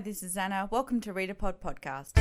Hi, this is Anna. Welcome to ReadA Pod Podcast.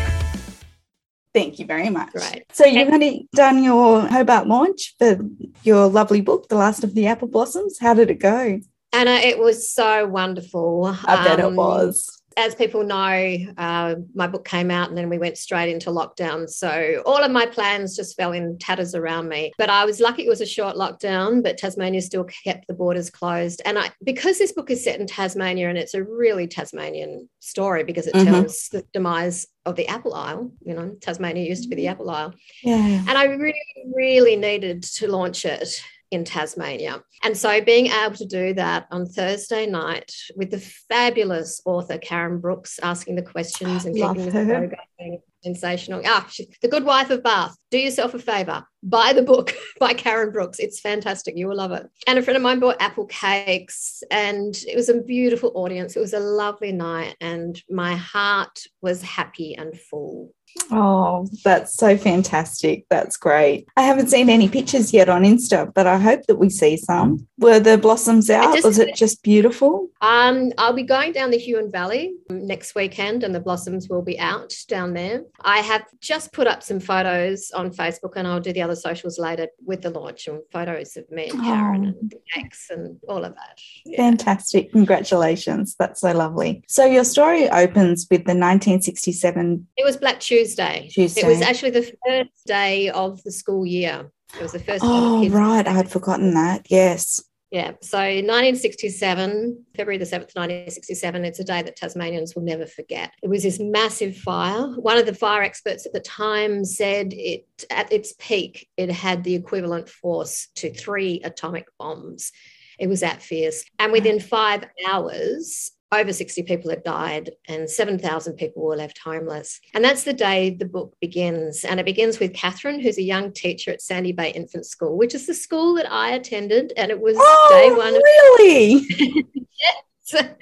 Thank you very much. Right. So you've already done your Hobart launch for your lovely book, The Last of the Apple Blossoms. How did it go? Anna, it was so wonderful. I bet it Um, was. As people know, uh, my book came out and then we went straight into lockdown. So all of my plans just fell in tatters around me. But I was lucky it was a short lockdown, but Tasmania still kept the borders closed. And I, because this book is set in Tasmania and it's a really Tasmanian story because it Mhm. tells the demise of the Apple Isle. You know, Tasmania used to be the Apple Isle. Yeah. And I really, really needed to launch it in Tasmania. And so being able to do that on Thursday night with the fabulous author Karen Brooks asking the questions and Love keeping the show going. Sensational. Ah, she, The Good Wife of Bath. Do yourself a favor. Buy the book by Karen Brooks. It's fantastic. You will love it. And a friend of mine bought apple cakes, and it was a beautiful audience. It was a lovely night, and my heart was happy and full. Oh, that's so fantastic. That's great. I haven't seen any pictures yet on Insta, but I hope that we see some. Were the blossoms out? just- was it just beautiful? Um, I'll be going down the Huon Valley next weekend, and the blossoms will be out down there. I have just put up some photos on Facebook, and I'll do the other socials later with the launch and photos of me and Karen Oh. and the cakes and all of that. Yeah. Fantastic. Congratulations. That's so lovely. So your story opens with the 1967 It was Black Tuesday. Tuesday. It was actually the first day of the school year. It was the first. Oh, right. I had forgotten that. Yes. Yeah. So 1967, February the 7th, 1967, it's a day that Tasmanians will never forget. It was this massive fire. One of the fire experts at the time said it at its peak, it had the equivalent force to three atomic bombs. It was that fierce. And within five hours, over 60 people had died and 7,000 people were left homeless. And that's the day the book begins. And it begins with Catherine, who's a young teacher at Sandy Bay Infant School, which is the school that I attended. And it was oh, day one of Really?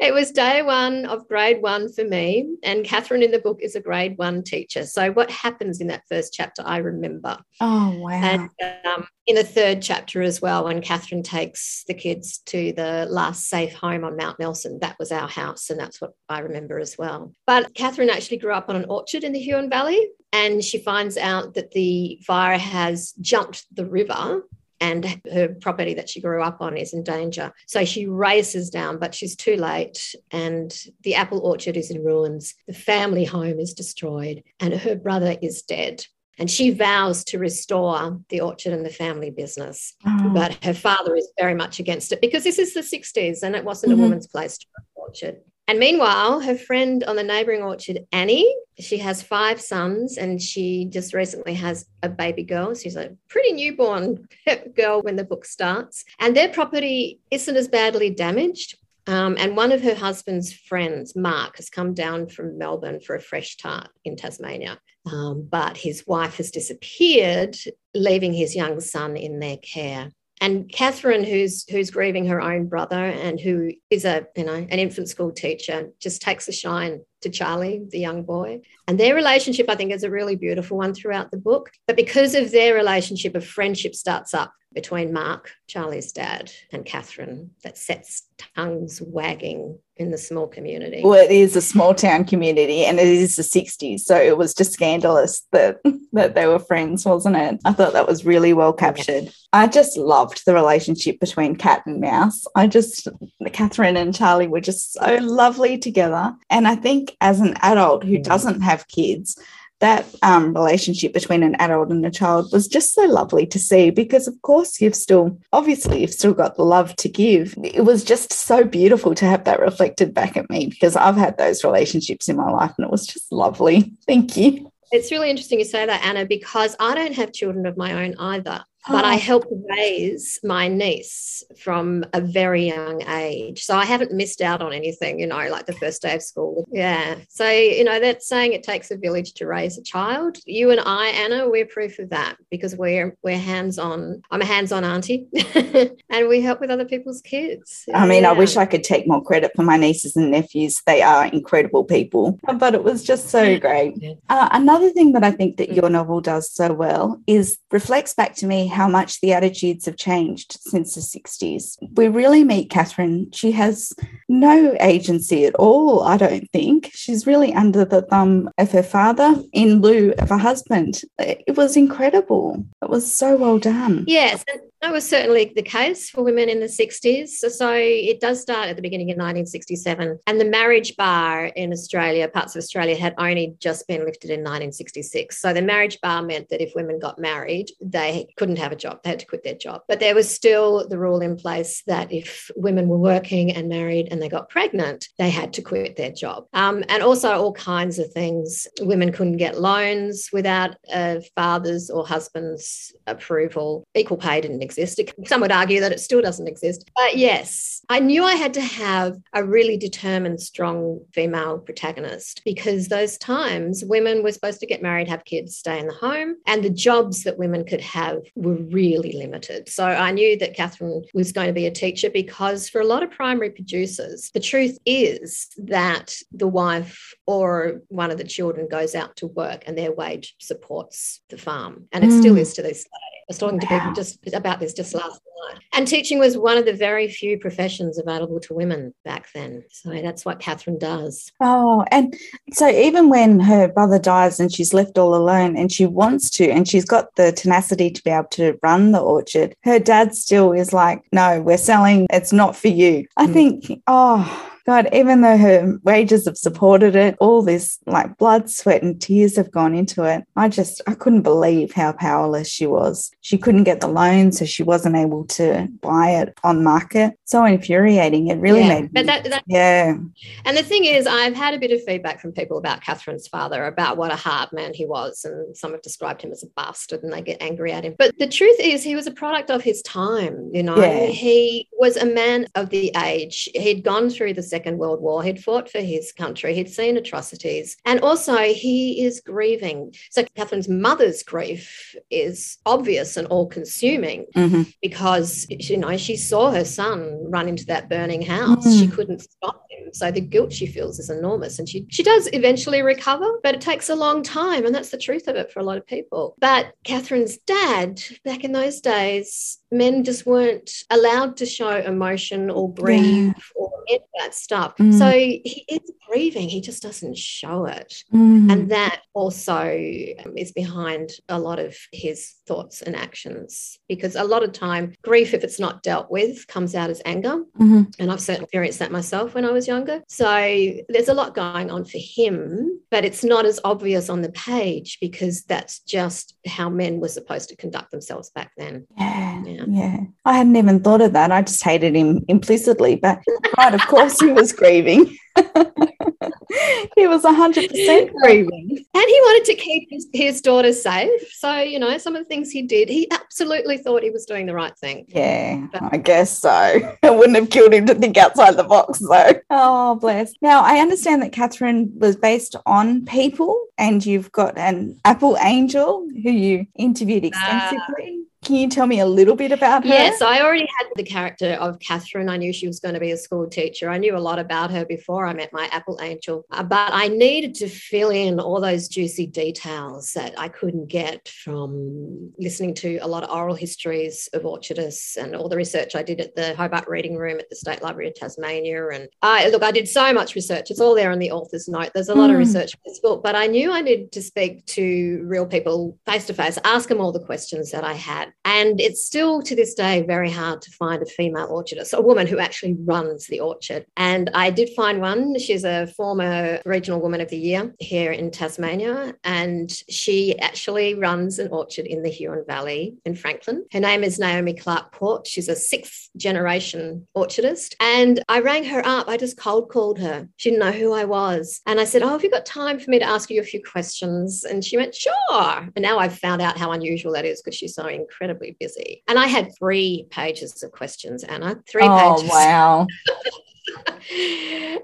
it was day one of grade one for me. And Catherine in the book is a grade one teacher. So, what happens in that first chapter, I remember. Oh, wow. And um, in the third chapter as well, when Catherine takes the kids to the last safe home on Mount Nelson, that was our house. And that's what I remember as well. But Catherine actually grew up on an orchard in the Huon Valley. And she finds out that the fire has jumped the river and her property that she grew up on is in danger. So she races down, but she's too late. And the apple orchard is in ruins. The family home is destroyed, and her brother is dead. And she vows to restore the orchard and the family business. Oh, But her father is very much against it because this is the 60s and it wasn't Mhm. a woman's place to run an orchard. And meanwhile, her friend on the neighboring orchard, Annie, she has five sons and she just recently has a baby girl. She's a pretty newborn girl when the book starts. And their property isn't as badly damaged. Um, and one of her husband's friends, Mark, has come down from Melbourne for a fresh start in Tasmania. Um, but his wife has disappeared, leaving his young son in their care. And Catherine, who's who's grieving her own brother and who is a you know an infant school teacher, just takes a shine to Charlie, the young boy. And their relationship, I think, is a really beautiful one throughout the book. But because of their relationship, a friendship starts up between Mark, Charlie's dad, and Catherine that sets tongues wagging in the small community. Well, it is a small town community and it is the 60s. So it was just scandalous that, that they were friends, wasn't it? I thought that was really well captured. I just loved the relationship between cat and mouse. I just, Catherine and Charlie were just so lovely together. And I think as an adult who mm. doesn't have kids, that um, relationship between an adult and a child was just so lovely to see because, of course, you've still, obviously, you've still got the love to give. It was just so beautiful to have that reflected back at me because I've had those relationships in my life and it was just lovely. Thank you. It's really interesting you say that, Anna, because I don't have children of my own either. But I Oh. helped raise my niece from a very young age. So I haven't missed out on anything, you know, like the first day of school. Yeah. So, you know, that's saying it takes a village to raise a child. You and I, Anna, we're proof of that because we're we're hands-on. I'm a hands-on auntie and we help with other people's kids. I mean, I wish I could take more credit for my nieces and nephews. They are incredible people, but it was just so great. Uh, another thing that I think that your novel does so well is reflects back to me how much the attitudes have changed since the 60s. We really meet Catherine. She has no agency at all, I don't think. She's really under the thumb of her father in lieu of a husband. It was incredible. It was so well done. Yes. That was certainly the case for women in the 60s. So, so, it does start at the beginning of 1967. And the marriage bar in Australia, parts of Australia, had only just been lifted in 1966. So the marriage bar meant that if women got married, they couldn't have a job. They had to quit their job. But there was still the rule in place that if women were working and married and they got pregnant, they had to quit their job. Um, and also all kinds of things. Women couldn't get loans without a father's or husband's approval. Equal pay didn't exist. Some would argue that it still doesn't exist. But yes, I knew I had to have a really determined, strong female protagonist because those times women were supposed to get married, have kids, stay in the home, and the jobs that women could have were really limited. So I knew that Catherine was going to be a teacher because for a lot of primary producers, the truth is that the wife or one of the children goes out to work and their wage supports the farm. And it mm. still is to this day. I was talking wow. to people just about this just last night. And teaching was one of the very few professions available to women back then. So that's what Catherine does. Oh, and so even when her brother dies and she's left all alone and she wants to, and she's got the tenacity to be able to run the orchard, her dad still is like, no, we're selling, it's not for you. I mm. think, oh, God, even though her wages have supported it, all this like blood, sweat, and tears have gone into it. I just, I couldn't believe how powerless she was. She couldn't get the loan, so she wasn't able to buy it on market. So infuriating. It really yeah, made but that, that, yeah. And the thing is, I've had a bit of feedback from people about Catherine's father about what a hard man he was. And some have described him as a bastard and they get angry at him. But the truth is, he was a product of his time. You know, yeah. he was a man of the age. He'd gone through the Second World War. He'd fought for his country. He'd seen atrocities. And also, he is grieving. So, Catherine's mother's grief is obvious and all consuming mm-hmm. because, you know, she saw her son run into that burning house. Mm. She couldn't stop him. So, the guilt she feels is enormous. And she, she does eventually recover, but it takes a long time. And that's the truth of it for a lot of people. But Catherine's dad, back in those days, men just weren't allowed to show emotion or grieve yeah. or any of that stuff. Mm. So he is grieving, he just doesn't show it. Mm. And that also is behind a lot of his thoughts and actions because a lot of time grief if it's not dealt with comes out as anger mm-hmm. and i've certainly experienced that myself when i was younger. So there's a lot going on for him but it's not as obvious on the page because that's just how men were supposed to conduct themselves back then. Yeah yeah, yeah. i hadn't even thought of that. I just hated him implicitly but right of course he was grieving he was 100% grieving. And he wanted to keep his, his daughter safe. So, you know, some of the things he did, he absolutely thought he was doing the right thing. Yeah, but- I guess so. It wouldn't have killed him to think outside the box, though. Oh, bless. Now, I understand that Catherine was based on people, and you've got an Apple Angel who you interviewed extensively. Uh, can you tell me a little bit about her? Yes, I already had the character of Catherine. I knew she was going to be a school teacher. I knew a lot about her before I met my Apple Angel, uh, but I needed to fill in all those juicy details that I couldn't get from listening to a lot of oral histories of orchardists and all the research I did at the Hobart Reading Room at the State Library of Tasmania. And I look, I did so much research. It's all there in the author's note. There's a lot mm. of research in this book, but I knew I needed to speak to real people face to face, ask them all the questions that I had. And it's still to this day very hard to find a female orchardist, a woman who actually runs the orchard. And I did find one. She's a former Regional Woman of the Year here in Tasmania. And she actually runs an orchard in the Huon Valley in Franklin. Her name is Naomi Clark Port. She's a sixth generation orchardist. And I rang her up. I just cold called her. She didn't know who I was. And I said, Oh, have you got time for me to ask you a few questions? And she went, Sure. And now I've found out how unusual that is because she's so incredible incredibly busy. And I had three pages of questions, Anna. Three oh, pages. Wow.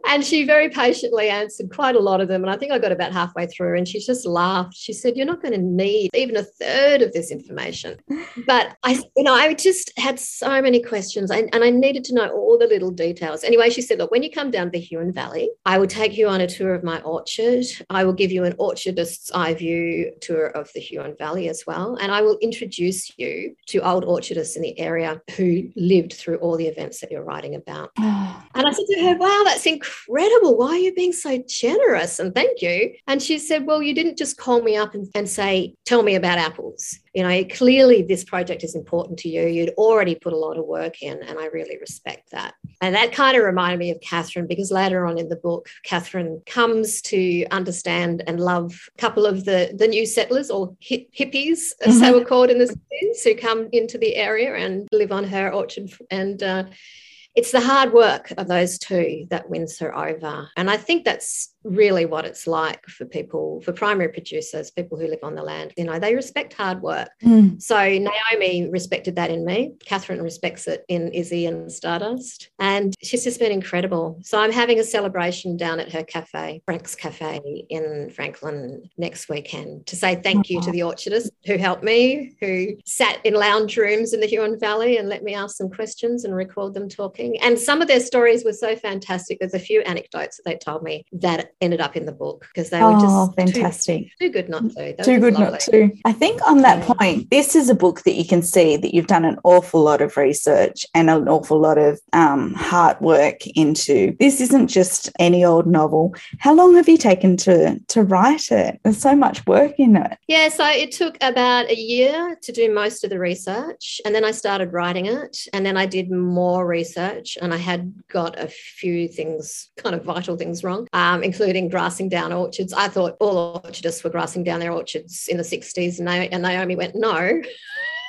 and she very patiently answered quite a lot of them. And I think I got about halfway through and she just laughed. She said, You're not going to need even a third of this information. But I, you know, I just had so many questions and, and I needed to know all the little details. Anyway, she said, Look, when you come down to the Huon Valley, I will take you on a tour of my orchard. I will give you an orchardist's eye view tour of the Huon Valley as well. And I will introduce you to old orchardists in the area who lived through all the events that you're writing about. and I said to her, Wow, that's incredible. Why are you being so generous? And thank you. And she said, Well, you didn't just call me up and, and say, Tell me about apples you know, clearly this project is important to you. You'd already put a lot of work in, and I really respect that. And that kind of reminded me of Catherine because later on in the book, Catherine comes to understand and love a couple of the, the new settlers or hippies, as mm-hmm. they were called in the cities, who come into the area and live on her orchard. And uh, it's the hard work of those two that wins her over. And I think that's really what it's like for people, for primary producers, people who live on the land. You know, they respect hard work. Mm. So Naomi respected that in me. Catherine respects it in Izzy and Stardust. And she's just been incredible. So I'm having a celebration down at her cafe, Frank's Cafe in Franklin next weekend to say thank you to the orchardists who helped me, who sat in lounge rooms in the Huon Valley and let me ask some questions and record them talking. And some of their stories were so fantastic. There's a few anecdotes that they told me that ended up in the book because they were oh, just fantastic. Too, too good not to. They too good lovely. not to. I think on that yeah. point, this is a book that you can see that you've done an awful lot of research and an awful lot of um, hard work into. This isn't just any old novel. How long have you taken to to write it? There's so much work in it. Yeah, so it took about a year to do most of the research, and then I started writing it, and then I did more research, and I had got a few things, kind of vital things wrong, um, including including grassing down orchards. I thought all orchardists were grassing down their orchards in the 60s, and Naomi went, no.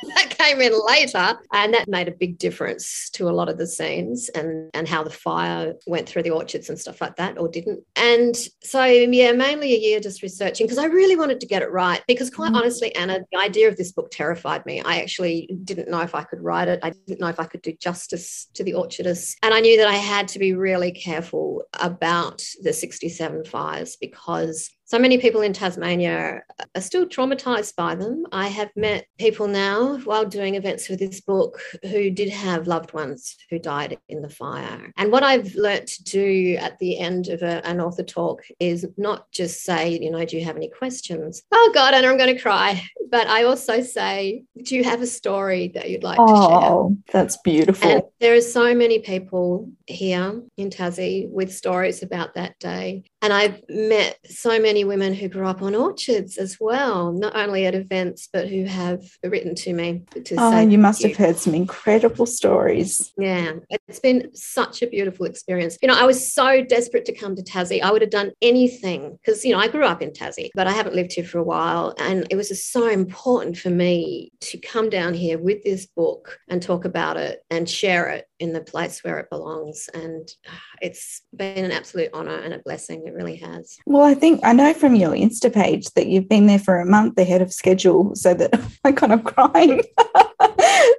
that came in later. And that made a big difference to a lot of the scenes and, and how the fire went through the orchards and stuff like that, or didn't. And so, yeah, mainly a year just researching because I really wanted to get it right. Because, quite mm. honestly, Anna, the idea of this book terrified me. I actually didn't know if I could write it, I didn't know if I could do justice to the orchardists. And I knew that I had to be really careful about the 67 fires because so many people in Tasmania are still traumatized by them. I have met people now while doing events for this book who did have loved ones who died in the fire. And what I've learnt to do at the end of a, an author talk is not just say, you know, do you have any questions? Oh God, Anna, I'm going to cry. But I also say, do you have a story that you'd like oh, to share? Oh, that's beautiful. And there are so many people here in Tassie with stories about that day. And I've met so many women who grew up on orchards as well, not only at events, but who have written to me to oh, say. you must you. have heard some incredible stories. Yeah, it's been such a beautiful experience. You know, I was so desperate to come to Tassie. I would have done anything because, you know, I grew up in Tassie, but I haven't lived here for a while. And it was just so important for me to come down here with this book and talk about it and share it in the place where it belongs. And uh, it's been an absolute honor and a blessing. It really has. Well, I think I know from your Insta page that you've been there for a month ahead of schedule, so that I'm kind of crying.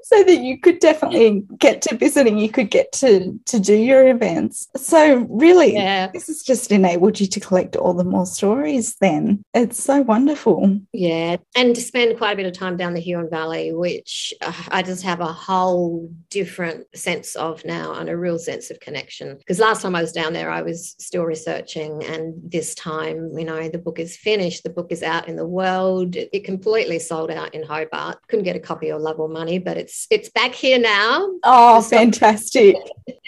so that you could definitely get to visiting, you could get to to do your events. So really, yeah. this has just enabled you to collect all the more stories. Then it's so wonderful. Yeah, and to spend quite a bit of time down the Huon Valley, which uh, I just have a whole different sense of now and a real sense of connection. Because last time I was down there, I was still researching, and this time, you know, the book is finished, the book is out in the world. It, it completely sold out in Hobart. Couldn't get a copy or love or money, but it's it's back here now. Oh, fantastic!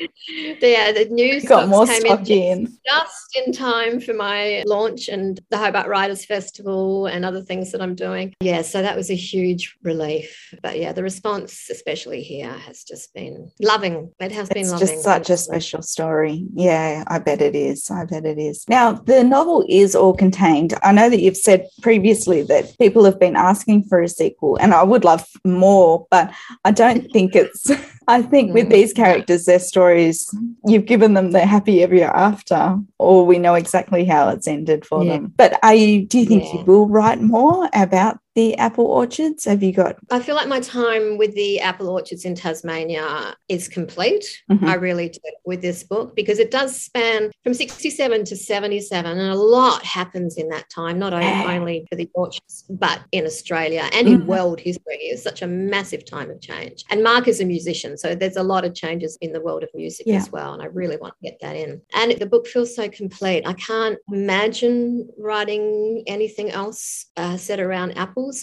yeah, uh, the news got more came stock in, in just in time for my launch and the Hobart Writers Festival and other things that I'm doing. Yeah, so that was a huge relief. But yeah, the response, especially here, has just been loving. It has it's been loving. just such a special story. Yeah, I bet it is. I bet it is. Now, the novel is all contained. I know that you've said previously that people have been asking for a sequel, and I would love more, but I don't think it's, I think with mm. these characters, their stories, you've given them the happy ever after, or we know exactly how it's ended for yeah. them. But are you, do you think yeah. you will write more about the apple orchards? Have you got? I feel like my time with the apple orchards in Tasmania is complete. Mhm. I really do with this book because it does span from 67 to 77, and a lot happens in that time, not only for the orchards, but in Australia and in Mhm. world history. It's such a massive time of change. And Mark is a musician, so there's a lot of changes in the world of music Yeah. as well. And I really want to get that in. And the book feels so complete. I can't imagine writing anything else uh, set around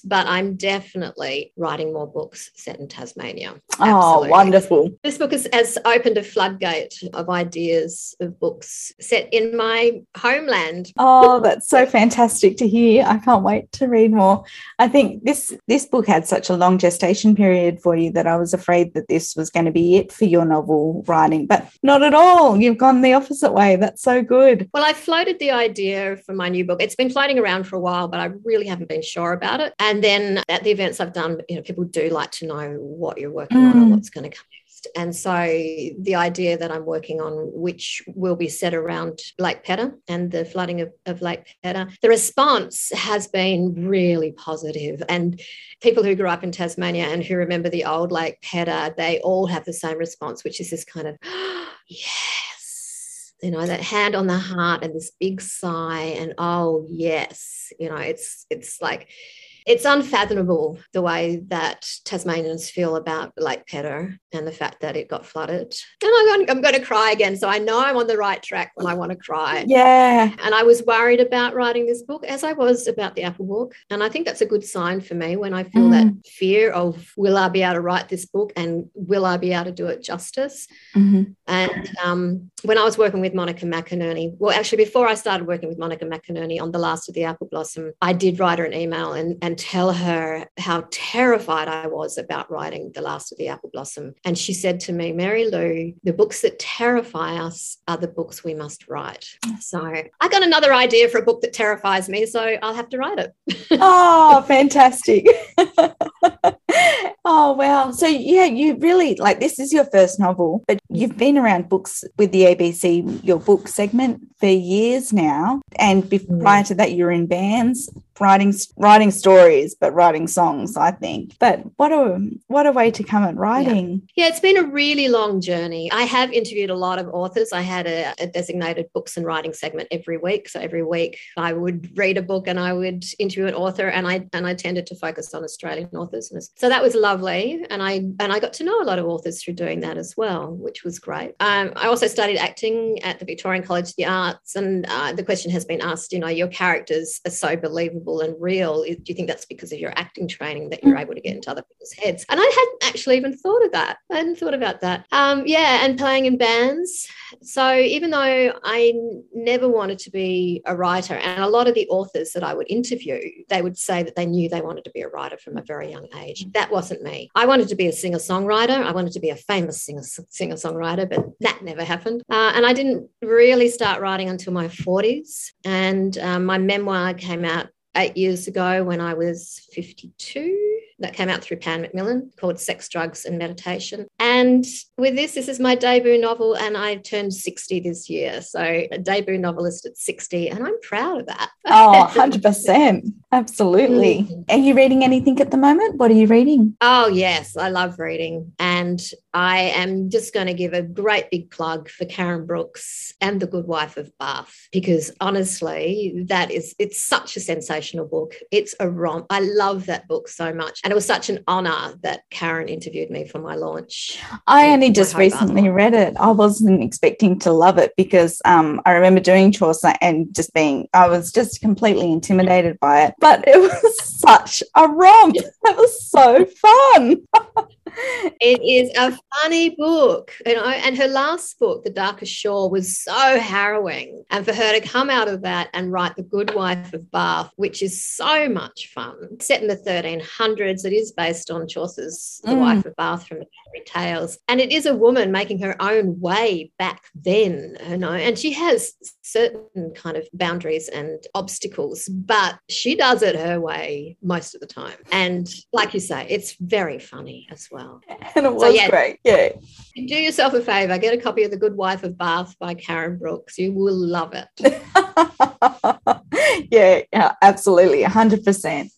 but I'm definitely writing more books set in Tasmania. Oh, wonderful. This book has, has opened a floodgate of ideas of books set in my homeland. Oh, that's so fantastic to hear. I can't wait to read more. I think this this book had such a long gestation period for you that I was afraid that this was going to be it for your novel writing, but not at all. You've gone the opposite way. That's so good. Well, I floated the idea for my new book. It's been floating around for a while, but I really haven't been sure about it. And then at the events I've done, you know, people do like to know what you're working on and mm. what's going to come next. And so the idea that I'm working on, which will be set around Lake Pedder and the flooding of, of Lake Pedder, the response has been really positive. And people who grew up in Tasmania and who remember the old Lake Pedder, they all have the same response, which is this kind of, yes, you know, that hand on the heart and this big sigh and oh yes, you know, it's it's like it's unfathomable the way that Tasmanians feel about Lake Pedder and the fact that it got flooded. And I'm going, I'm going to cry again. So I know I'm on the right track when I want to cry. Yeah. And I was worried about writing this book, as I was about the Apple book. And I think that's a good sign for me when I feel that fear of will I be able to write this book and will I be able to do it justice? Mhm. And um, when I was working with Monica McInerney, well, actually, before I started working with Monica McInerney on The Last of the Apple Blossom, I did write her an email and, and tell her how terrified I was about writing The Last of the Apple Blossom. And she said to me, Mary Lou, the books that terrify us are the books we must write. So I got another idea for a book that terrifies me, so I'll have to write it. oh, fantastic. oh, wow. So, yeah, you really like this is your first novel, but you've been around books with the ABC, your book segment for years now. And be- Mm. prior to that, you were in bands. Writing, writing stories, but writing songs. I think. But what a what a way to come at writing. Yeah, it's been a really long journey. I have interviewed a lot of authors. I had a, a designated books and writing segment every week. So every week I would read a book and I would interview an author and I and I tended to focus on Australian authors. So that was lovely. And I and I got to know a lot of authors through doing that as well, which was great. Um, I also studied acting at the Victorian College of the Arts. And uh, the question has been asked, you know, your characters are so believable and real. Do you think that's because of your acting training that you're able to get into other people's heads? And I hadn't actually even thought of that. I hadn't thought about that. Um, yeah, and playing in bands. So even though I never wanted to be a writer, and a lot of the authors that I would interview, they would say that they knew they wanted to be a writer from a very young age. That wasn't me. I wanted to be a singer songwriter. I wanted to be a famous singer singer songwriter, but that never happened. Uh, and I didn't really start writing until my 40s. And um, my memoir came out eight years ago when I was 52. That came out through Pan Macmillan called Sex, Drugs and Meditation. And with this, this is my debut novel, and I turned 60 this year. So, a debut novelist at 60, and I'm proud of that. Oh, 100%. Absolutely. Mm. Are you reading anything at the moment? What are you reading? Oh, yes, I love reading. And I am just going to give a great big plug for Karen Brooks and The Good Wife of Bath, because honestly, that is, it's such a sensational book. It's a romp. I love that book so much. And it was such an honor that Karen interviewed me for my launch. I only just recently one. read it. I wasn't expecting to love it because um, I remember doing Chaucer and just being, I was just completely intimidated by it. But it was such a romp. It was so fun. It is a funny book, you know, and her last book, The Darkest Shore, was so harrowing. And for her to come out of that and write The Good Wife of Bath, which is so much fun, set in the 1300s, it is based on Chaucer's The Mm. Wife of Bath from the Fairy Tales. And it is a woman making her own way back then, you know, and she has certain kind of boundaries and obstacles, but she does it her way most of the time. And like you say, it's very funny as well. And it was So, yeah. great. Yeah. Do yourself a favor, get a copy of The Good Wife of Bath by Karen Brooks. You will love it. yeah, yeah, absolutely. 100%.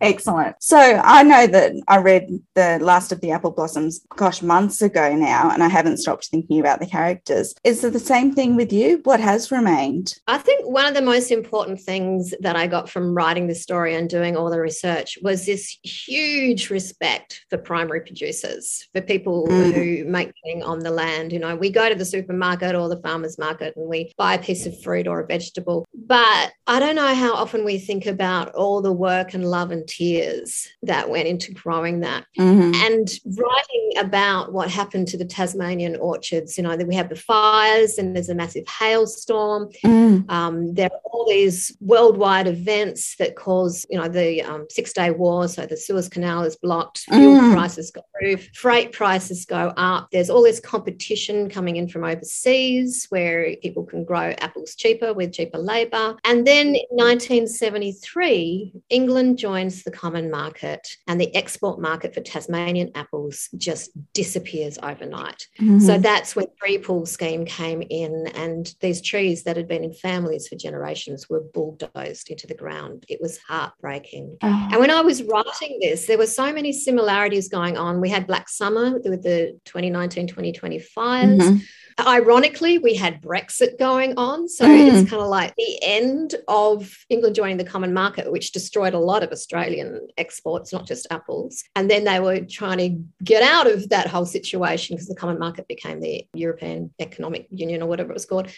Excellent. So I know that I read the last of the apple blossoms, gosh, months ago now, and I haven't stopped thinking about the characters. Is it the same thing with you? What has remained? I think one of the most important things that I got from writing this story and doing all the research was this huge respect for primary producers, for people mm. who make thing on the land. You know, we go to the supermarket or the farmer's market and we buy a piece of fruit or a vegetable. But I don't know how often we think about all the work and love and tears that went into growing that. Mm-hmm. And writing about what happened to the Tasmanian orchards, you know, that we have the fires and there's a massive hailstorm. Mm. Um, there are all these worldwide events that cause, you know, the um, Six Day War. So the Suez Canal is blocked, fuel mm. prices go through, freight prices go up. There's all this competition coming in from overseas where people can grow apples cheaper with cheaper labour. And then in 1973, England joins the common market and the export market for Tasmanian apples just disappears overnight. Mm-hmm. So that's when tree pull scheme came in and these trees that had been in families for generations were bulldozed into the ground. It was heartbreaking. Oh. And when I was writing this, there were so many similarities going on. We had Black Summer with the 2019 2020 fires. Mm-hmm. Ironically, we had Brexit going on. So mm. it's kind of like the end of England joining the common market, which destroyed a lot of Australian exports, not just apples. And then they were trying to get out of that whole situation because the common market became the European Economic Union or whatever it was called.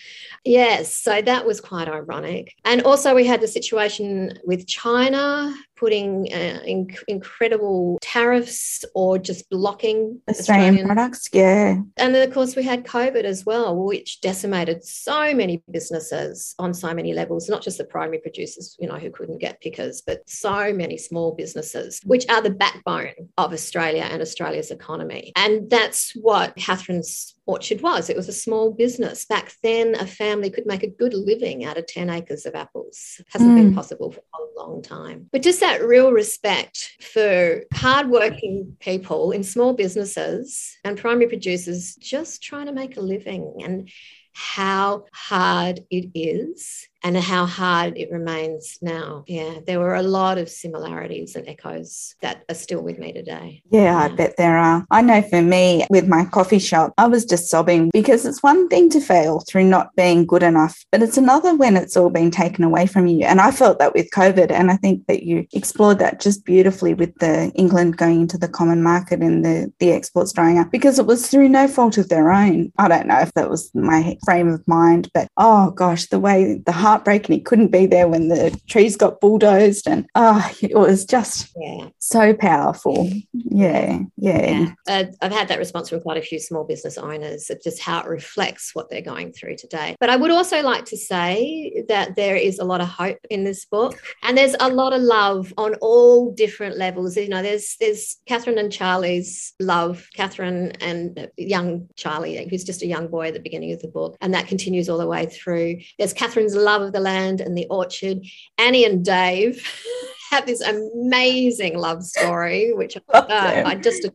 Yes. So that was quite ironic. And also, we had the situation with China putting uh, inc- incredible tariffs or just blocking Australian, Australian, products. Yeah. And then, of course, we had COVID as well, which decimated so many businesses on so many levels, not just the primary producers, you know, who couldn't get pickers, but so many small businesses, which are the backbone of Australia and Australia's economy. And that's what Catherine's orchard was. It was a small business. Back then, a family could make a good living out of 10 acres of apples. It hasn't mm. been possible for a long time. But just that real respect for hardworking people in small businesses and primary producers just trying to make a living and how hard it is and how hard it remains now. Yeah, there were a lot of similarities and echoes that are still with me today. Yeah, yeah, I bet there are. I know for me, with my coffee shop, I was just sobbing because it's one thing to fail through not being good enough, but it's another when it's all been taken away from you. And I felt that with COVID. And I think that you explored that just beautifully with the England going into the common market and the, the exports drying up because it was through no fault of their own. I don't know if that was my frame of mind, but oh gosh, the way the heart heartbreak and he couldn't be there when the trees got bulldozed and oh it was just yeah. so powerful. Yeah yeah, yeah. Uh, i've had that response from quite a few small business owners of just how it reflects what they're going through today. But i would also like to say that there is a lot of hope in this book and there's a lot of love on all different levels. You know there's there's catherine and charlie's love catherine and young charlie who's just a young boy at the beginning of the book and that continues all the way through. There's catherine's love of the land and the orchard. Annie and Dave have this amazing love story, which uh, I just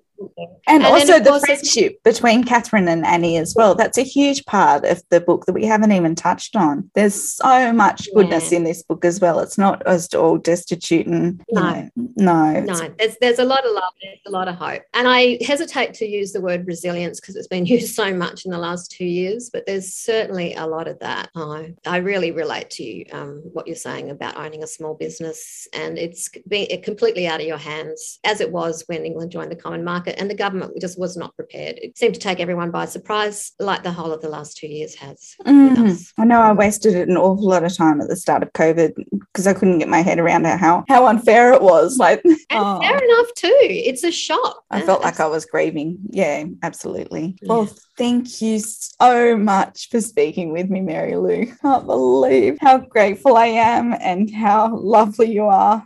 and, and also the friendship between Catherine and Annie as well. That's a huge part of the book that we haven't even touched on. There's so much goodness yeah. in this book as well. It's not just all destitute and no, know, no, no. There's there's a lot of love, there's a lot of hope, and I hesitate to use the word resilience because it's been used so much in the last two years. But there's certainly a lot of that. I I really relate to um, what you're saying about owning a small business, and it's being completely out of your hands as it was when England joined the common market market, and the government just was not prepared. It seemed to take everyone by surprise, like the whole of the last two years has. Mm. I know I wasted an awful lot of time at the start of COVID because I couldn't get my head around how how unfair it was. Like, and oh. fair enough too. It's a shock. I felt like I was grieving. Yeah, absolutely. Yeah. Well, thank you so much for speaking with me, Mary Lou. I can't believe how grateful I am and how lovely you are.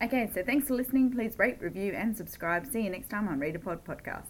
Okay, so thanks for listening. Please rate, review, and subscribe. See you next time on ReadA Pod Podcast.